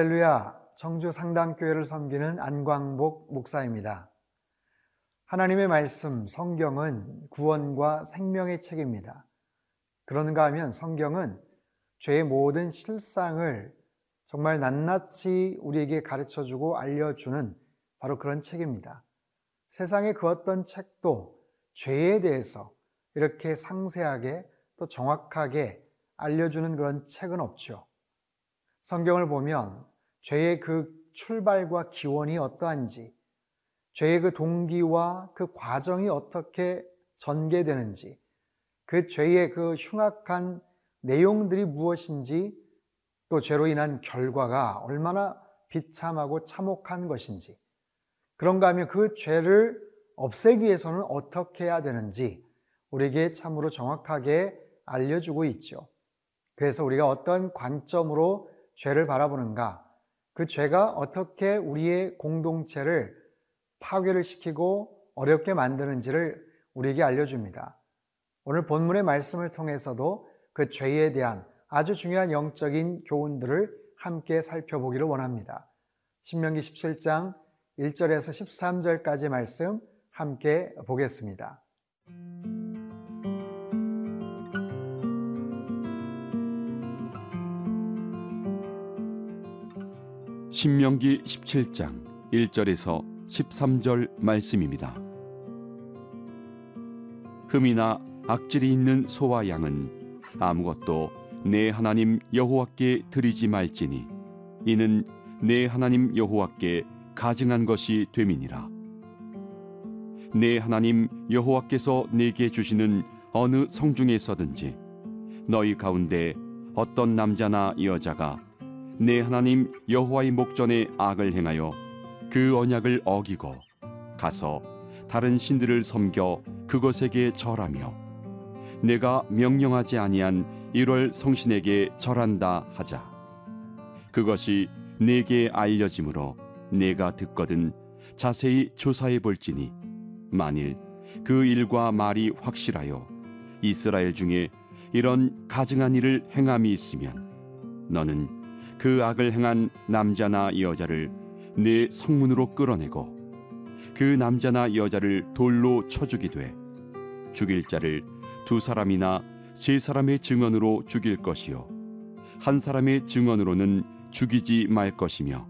할렐루야, 청주 상당교회를 섬기는 안광복 목사입니다. 하나님의 말씀, 성경은 구원과 생명의 책입니다. 그런가 하면 성경은 죄의 모든 실상을 정말 낱낱이 우리에게 가르쳐 주고 알려주는 바로 그런 책입니다. 세상의 그 어떤 책도 죄에 대해서 이렇게 상세하게 또 정확하게 알려주는 그런 책은 없죠. 성경을 보면 죄의 그 출발과 기원이 어떠한지, 죄의 그 동기와 그 과정이 어떻게 전개되는지, 그 죄의 그 흉악한 내용들이 무엇인지, 또 죄로 인한 결과가 얼마나 비참하고 참혹한 것인지, 그런가 하면 그 죄를 없애기 위해서는 어떻게 해야 되는지 우리에게 참으로 정확하게 알려주고 있죠. 그래서 우리가 어떤 관점으로 죄를 바라보는가, 그 죄가 어떻게 우리의 공동체를 파괴를 시키고 어렵게 만드는지를 우리에게 알려줍니다. 오늘 본문의 말씀을 통해서도 그 죄에 대한 아주 중요한 영적인 교훈들을 함께 살펴보기를 원합니다. 신명기 17장 1절에서 13절까지 말씀 함께 보겠습니다. 신명기 17장 1절에서 13절 말씀입니다. 흠이나 악질이 있는 소와 양은 아무것도 내 하나님 여호와께 드리지 말지니 이는 내 하나님 여호와께 가증한 것이 됨이니라. 내 하나님 여호와께서 내게 주시는 어느 성중에서든지 너희 가운데 어떤 남자나 여자가 내 하나님 여호와의 목전에 악을 행하여 그 언약을 어기고 가서 다른 신들을 섬겨 그것에게 절하며 내가 명령하지 아니한 1월 성신에게 절한다 하자. 그것이 내게 알려짐으로 내가 듣거든 자세히 조사해 볼지니 만일 그 일과 말이 확실하여 이스라엘 중에 이런 가증한 일을 행함이 있으면 너는 그 악을 행한 남자나 여자를 내 성문으로 끌어내고 그 남자나 여자를 돌로 쳐 죽이되 죽일 자를 두 사람이나 세 사람의 증언으로 죽일 것이요. 한 사람의 증언으로는 죽이지 말 것이며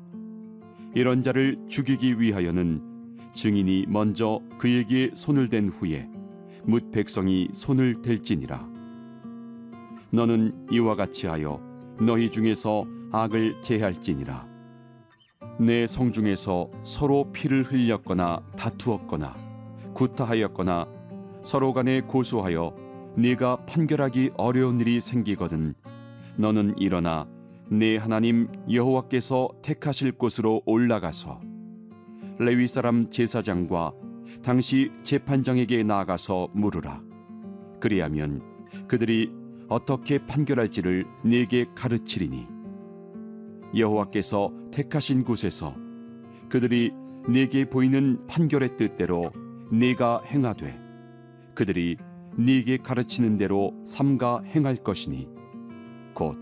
이런 자를 죽이기 위하여는 증인이 먼저 그에게 손을 댄 후에 뭇 백성이 손을 댈지니라. 너는 이와 같이 하여 너희 중에서 악을 제할지니라. 내 성중에서 서로 피를 흘렸거나 다투었거나 구타하였거나 서로 간에 고소하여 네가 판결하기 어려운 일이 생기거든 너는 일어나 내 하나님 여호와께서 택하실 곳으로 올라가서 레위 사람 제사장과 당시 재판장에게 나아가서 물으라. 그리하면 그들이 어떻게 판결할지를 네게 가르치리니 여호와께서 택하신 곳에서 그들이 네게 보이는 판결의 뜻대로 네가 행하되 그들이 네게 가르치는 대로 삼가 행할 것이니 곧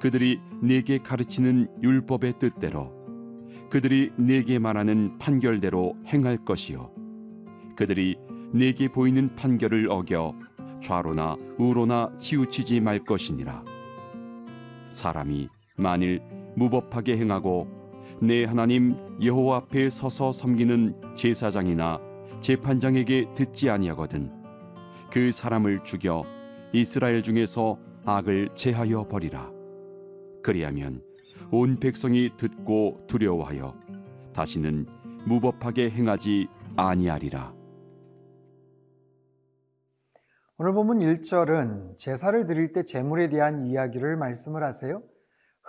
그들이 네게 가르치는 율법의 뜻대로 그들이 네게 말하는 판결대로 행할 것이요 그들이 네게 보이는 판결을 어겨 좌로나 우로나 치우치지 말 것이니라. 사람이 만일 무법하게 행하고 내 하나님 여호와 앞에 서서 섬기는 제사장이나 재판장에게 듣지 아니하거든. 그 사람을 죽여 이스라엘 중에서 악을 제하여 버리라. 그리하면 온 백성이 듣고 두려워하여 다시는 무법하게 행하지 아니하리라. 오늘 본문 1절은 제사를 드릴 때 제물에 대한 이야기를 말씀을 하세요.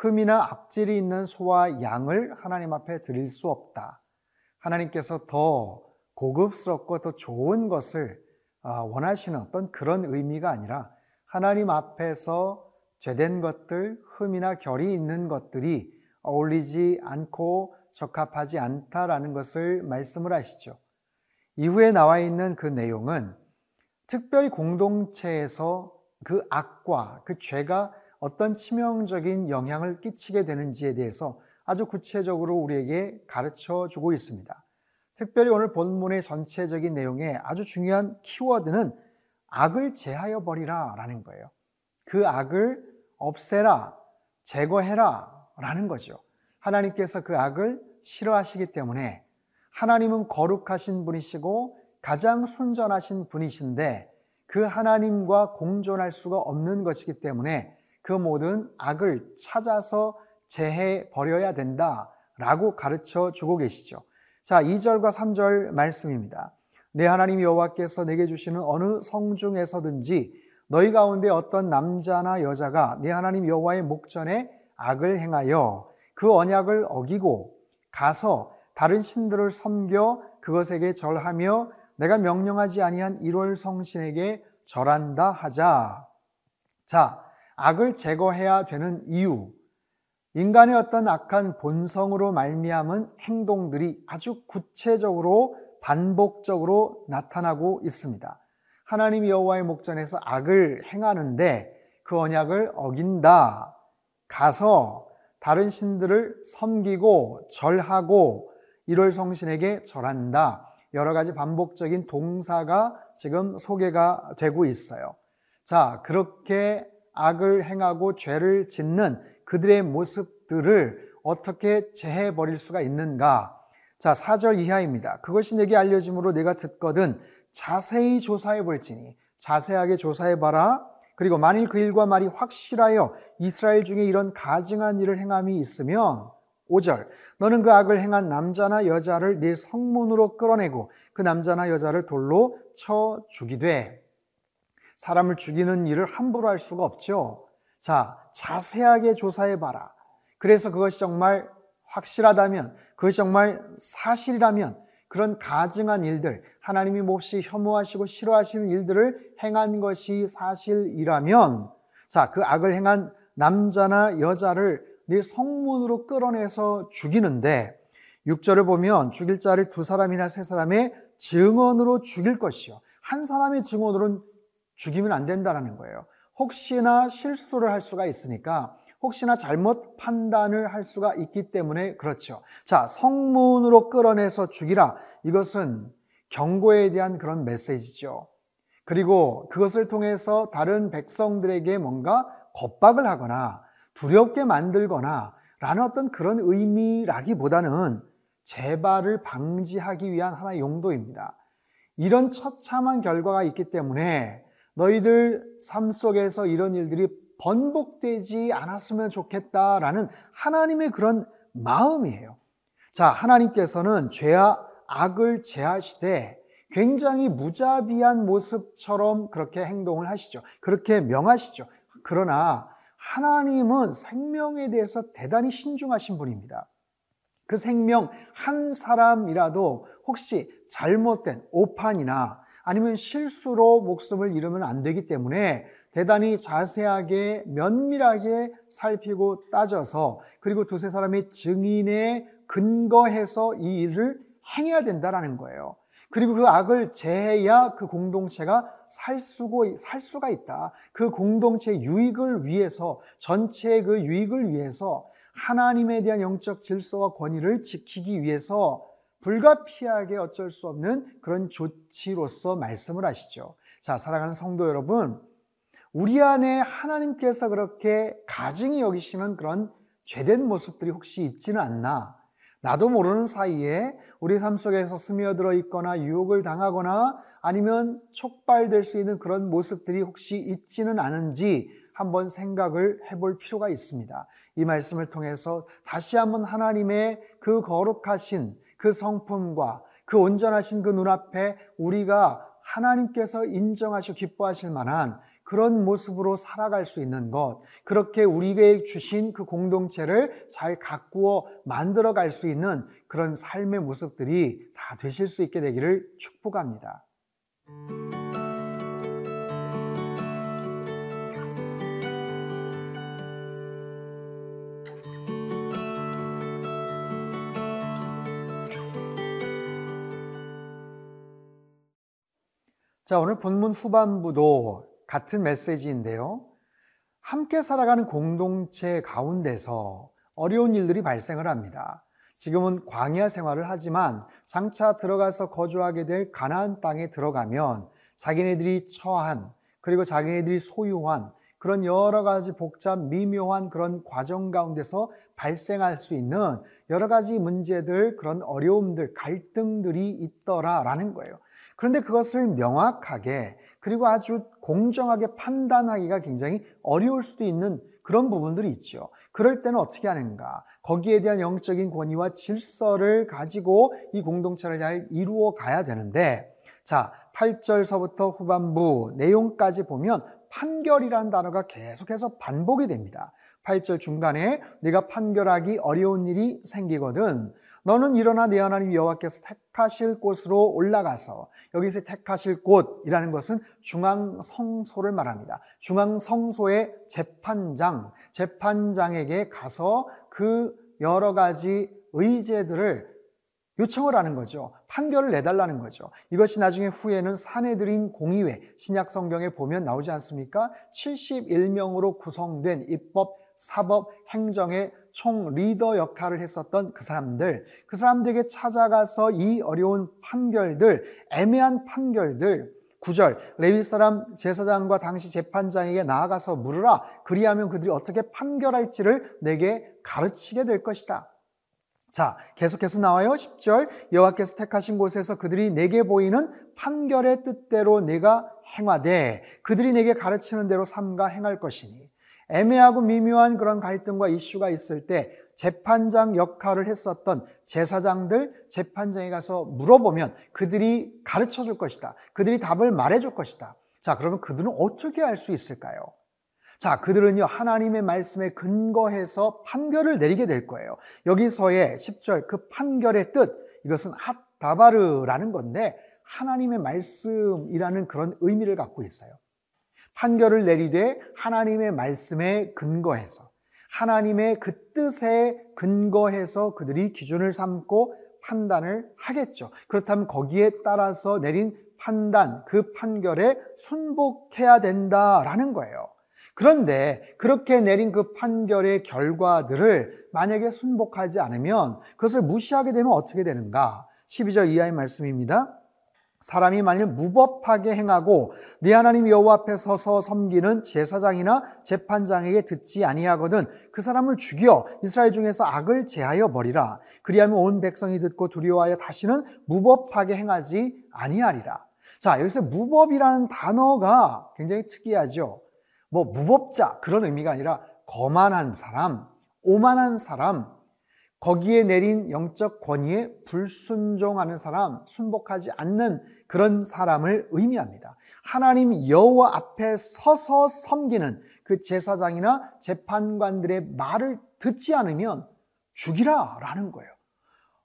흠이나 악질이 있는 소와 양을 하나님 앞에 드릴 수 없다. 하나님께서 더 고급스럽고 더 좋은 것을 아, 원하시는 어떤 그런 의미가 아니라 하나님 앞에서 죄된 것들, 흠이나 결이 있는 것들이 어울리지 않고 적합하지 않다라는 것을 말씀을 하시죠. 이후에 나와 있는 그 내용은 특별히 공동체에서 그 악과 그 죄가 어떤 치명적인 영향을 끼치게 되는지에 대해서 아주 구체적으로 우리에게 가르쳐 주고 있습니다. 특별히 오늘 본문의 전체적인 내용에 아주 중요한 키워드는 악을 제하여 버리라 라는 거예요. 그 악을 없애라, 제거해라 라는 거죠. 하나님께서 그 악을 싫어하시기 때문에 하나님은 거룩하신 분이시고 가장 순전하신 분이신데 그 하나님과 공존할 수가 없는 것이기 때문에 그 모든 악을 찾아서 제해 버려야 된다 라고 가르쳐 주고 계시죠. 자, 2절과 3절 말씀입니다. 내 하나님 여호와께서 내게 주시는 어느 성 중에서든지 너희 가운데 어떤 남자나 여자가 내 하나님 여호와의 목전에 악을 행하여 그 언약을 어기고 가서 다른 신들을 섬겨 그것에게 절하며 내가 명령하지 아니한 1월 성신에게 절한다 하자. 자, 악을 제거해야 되는 이유. 인간의 어떤 악한 본성으로 말미암은 행동들이 아주 구체적으로 반복적으로 나타나고 있습니다. 하나님 여호와의 목전에서 악을 행하는데 그 언약을 어긴다. 가서 다른 신들을 섬기고 절하고 1월 성신에게 절한다. 여러 가지 반복적인 동사가 지금 소개가 되고 있어요. 자, 그렇게 악을 행하고 죄를 짓는 그들의 모습들을 어떻게 제해 버릴 수가 있는가? 자, 4절 이하입니다. 그것이 내게 알려짐으로 내가 듣거든 자세히 조사해 볼지니 자세하게 조사해 봐라. 그리고 만일 그 일과 말이 확실하여 이스라엘 중에 이런 가증한 일을 행함이 있으면 5절 너는 그 악을 행한 남자나 여자를 네 성문으로 끌어내고 그 남자나 여자를 돌로 쳐 죽이되 사람을 죽이는 일을 함부로 할 수가 없죠. 자, 자세하게 조사해 봐라. 그래서 그것이 정말 확실하다면, 그것이 정말 사실이라면 그런 가증한 일들, 하나님이 몹시 혐오하시고 싫어하시는 일들을 행한 것이 사실이라면, 자, 그 악을 행한 남자나 여자를 네 성문으로 끌어내서 죽이는데, 6절을 보면 죽일 자를 두 사람이나 세 사람의 증언으로 죽일 것이요. 한 사람의 증언으로는 죽이면 안 된다는 거예요. 혹시나 실수를 할 수가 있으니까 혹시나 잘못 판단을 할 수가 있기 때문에 그렇죠. 자, 성문으로 끌어내서 죽이라. 이것은 경고에 대한 그런 메시지죠. 그리고 그것을 통해서 다른 백성들에게 뭔가 겁박을 하거나 두렵게 만들거나 라는 어떤 그런 의미라기보다는 재발을 방지하기 위한 하나의 용도입니다. 이런 처참한 결과가 있기 때문에 너희들 삶 속에서 이런 일들이 번복되지 않았으면 좋겠다라는 하나님의 그런 마음이에요. 자, 하나님께서는 죄와 악을 제하시되 굉장히 무자비한 모습처럼 그렇게 행동을 하시죠. 그렇게 명하시죠. 그러나 하나님은 생명에 대해서 대단히 신중하신 분입니다. 그 생명 한 사람이라도 혹시 잘못된 오판이나 아니면 실수로 목숨을 잃으면 안 되기 때문에 대단히 자세하게 면밀하게 살피고 따져서 그리고 두세 사람의 증인에 근거해서 이 일을 행해야 된다라는 거예요. 그리고 그 악을 제해야 그 공동체가 살, 수고, 살 수가 있다. 그 공동체의 유익을 위해서, 전체의 그 유익을 위해서 하나님에 대한 영적 질서와 권위를 지키기 위해서 불가피하게 어쩔 수 없는 그런 조치로서 말씀을 하시죠. 자, 사랑하는 성도 여러분, 우리 안에 하나님께서 그렇게 가증히 여기시는 그런 죄된 모습들이 혹시 있지는 않나? 나도 모르는 사이에 우리 삶 속에서 스며들어 있거나 유혹을 당하거나 아니면 촉발될 수 있는 그런 모습들이 혹시 있지는 않은지 한번 생각을 해볼 필요가 있습니다. 이 말씀을 통해서 다시 한번 하나님의 그 거룩하신 그 성품과 그 온전하신 그 눈앞에 우리가 하나님께서 인정하시고 기뻐하실 만한 그런 모습으로 살아갈 수 있는 것, 그렇게 우리에게 주신 그 공동체를 잘 가꾸어 만들어 갈 수 있는 그런 삶의 모습들이 다 되실 수 있게 되기를 축복합니다. 자, 오늘 본문 후반부도 같은 메시지인데요. 함께 살아가는 공동체 가운데서 어려운 일들이 발생을 합니다. 지금은 광야 생활을 하지만 장차 들어가서 거주하게 될 가나안 땅에 들어가면 자기네들이 처한 그리고 자기네들이 소유한 그런 여러 가지 복잡 미묘한 그런 과정 가운데서 발생할 수 있는 여러 가지 문제들, 그런 어려움들, 갈등들이 있더라라는 거예요. 그런데 그것을 명확하게 그리고 아주 공정하게 판단하기가 굉장히 어려울 수도 있는 그런 부분들이 있죠. 그럴 때는 어떻게 하는가? 거기에 대한 영적인 권위와 질서를 가지고 이 공동체를 잘 이루어 가야 되는데, 자, 8절서부터 후반부 내용까지 보면 판결이라는 단어가 계속해서 반복이 됩니다. 8절 중간에 내가 판결하기 어려운 일이 생기거든 너는 일어나 내 하나님 여호와께서 택하실 곳으로 올라가서 여기서 택하실 곳이라는 것은 중앙 성소를 말합니다. 중앙 성소의 재판장, 재판장에게 가서 그 여러 가지 의제들을 요청을 하는 거죠. 판결을 내달라는 거죠. 이것이 나중에 후에는 사내들인 공의회, 신약 성경에 보면 나오지 않습니까? 71명으로 구성된 입법, 사법, 행정의 총 리더 역할을 했었던 그 사람들, 그 사람들에게 찾아가서 이 어려운 판결들, 애매한 판결들, 9절 레위 사람 제사장과 당시 재판장에게 나아가서 물으라 그리하면 그들이 어떻게 판결할지를 내게 가르치게 될 것이다. 자, 계속해서 나와요. 10절 여호와께서 택하신 곳에서 그들이 내게 보이는 판결의 뜻대로 내가 행하되 그들이 내게 가르치는 대로 삼가 행할 것이니 애매하고 미묘한 그런 갈등과 이슈가 있을 때 재판장 역할을 했었던 제사장들 재판장에 가서 물어보면 그들이 가르쳐 줄 것이다. 그들이 답을 말해 줄 것이다. 자, 그러면 그들은 어떻게 할수 있을까요? 자, 그들은요, 하나님의 말씀에 근거해서 판결을 내리게 될 거예요. 여기서의 10절 그 판결의 뜻, 이것은 핫다바르라는 건데, 하나님의 말씀이라는 그런 의미를 갖고 있어요. 판결을 내리되 하나님의 말씀에 근거해서, 하나님의 그 뜻에 근거해서 그들이 기준을 삼고 판단을 하겠죠. 그렇다면 거기에 따라서 내린 판단, 그 판결에 순복해야 된다라는 거예요. 그런데 그렇게 내린 그 판결의 결과들을 만약에 순복하지 않으면 그것을 무시하게 되면 어떻게 되는가? 12절 이하의 말씀입니다. 사람이 만일 무법하게 행하고 네 하나님 여호와 앞에 서서 섬기는 제사장이나 재판장에게 듣지 아니하거든 그 사람을 죽여 이스라엘 중에서 악을 제하여 버리라. 그리하면 온 백성이 듣고 두려워하여 다시는 무법하게 행하지 아니하리라. 자 여기서 무법이라는 단어가 굉장히 특이하죠. 뭐 무법자 그런 의미가 아니라 거만한 사람, 오만한 사람, 거기에 내린 영적 권위에 불순종하는 사람, 순복하지 않는 그런 사람을 의미합니다. 하나님 여호와 앞에 서서 섬기는 그 제사장이나 재판관들의 말을 듣지 않으면 죽이라라는 거예요.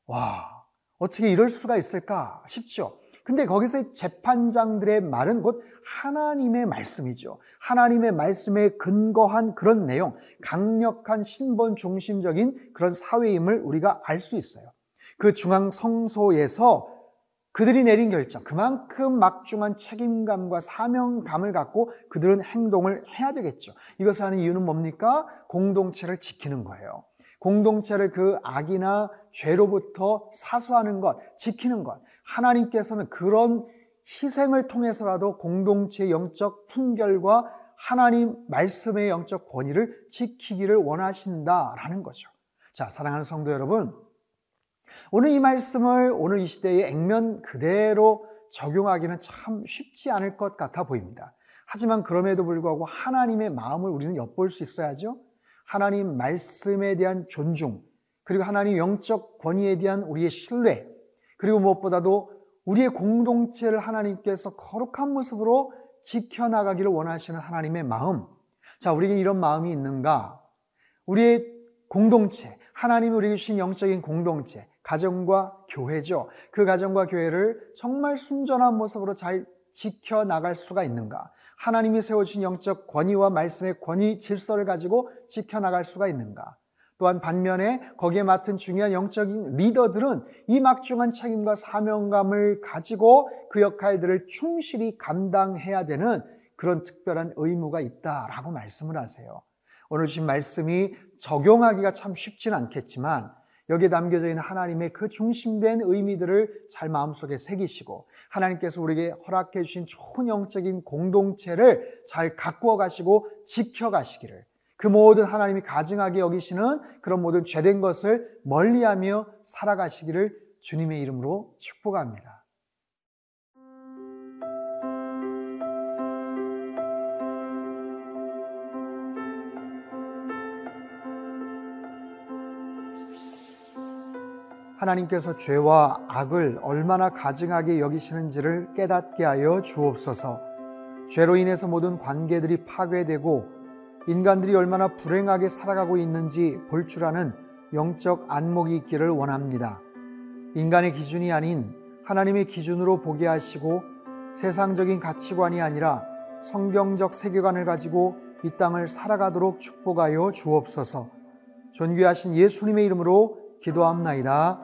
와, 어떻게 이럴 수가 있을까 싶죠. 근데 거기서 재판장들의 말은 곧 하나님의 말씀이죠. 하나님의 말씀에 근거한 그런 내용, 강력한 신본 중심적인 그런 사회임을 우리가 알 수 있어요. 그 중앙 성소에서 그들이 내린 결정, 그만큼 막중한 책임감과 사명감을 갖고 그들은 행동을 해야 되겠죠. 이것을 하는 이유는 뭡니까? 공동체를 지키는 거예요. 공동체를 그 악이나 죄로부터 사수하는 것, 지키는 것. 하나님께서는 그런 희생을 통해서라도 공동체의 영적 순결과 하나님 말씀의 영적 권위를 지키기를 원하신다라는 거죠. 자, 사랑하는 성도 여러분. 오늘 이 말씀을 오늘 이 시대에 액면 그대로 적용하기는 참 쉽지 않을 것 같아 보입니다. 하지만 그럼에도 불구하고 하나님의 마음을 우리는 엿볼 수 있어야죠. 하나님 말씀에 대한 존중, 그리고 하나님 영적 권위에 대한 우리의 신뢰, 그리고 무엇보다도 우리의 공동체를 하나님께서 거룩한 모습으로 지켜나가기를 원하시는 하나님의 마음. 자, 우리에게 이런 마음이 있는가? 우리의 공동체, 하나님이 우리에게 주신 영적인 공동체, 가정과 교회죠. 그 가정과 교회를 정말 순전한 모습으로 잘 지켜나갈 수가 있는가? 하나님이 세워주신 영적 권위와 말씀의 권위 질서를 가지고 지켜나갈 수가 있는가? 또한 반면에 거기에 맡은 중요한 영적인 리더들은 이 막중한 책임과 사명감을 가지고 그 역할들을 충실히 감당해야 되는 그런 특별한 의무가 있다라고 말씀을 하세요. 오늘 주신 말씀이 적용하기가 참 쉽지는 않겠지만 여기에 담겨져 있는 하나님의 그 중심된 의미들을 잘 마음속에 새기시고 하나님께서 우리에게 허락해 주신 좋은 영적인 공동체를 잘 가꾸어 가시고 지켜 가시기를 그 모든 하나님이 가증하게 여기시는 그런 모든 죄된 것을 멀리하며 살아가시기를 주님의 이름으로 축복합니다. 하나님께서 죄와 악을 얼마나 가증하게 여기시는지를 깨닫게 하여 주옵소서. 죄로 인해서 모든 관계들이 파괴되고 인간들이 얼마나 불행하게 살아가고 있는지 볼 줄 아는 영적 안목이 있기를 원합니다. 인간의 기준이 아닌 하나님의 기준으로 보게 하시고 세상적인 가치관이 아니라 성경적 세계관을 가지고 이 땅을 살아가도록 축복하여 주옵소서. 존귀하신 예수님의 이름으로 기도합나이다.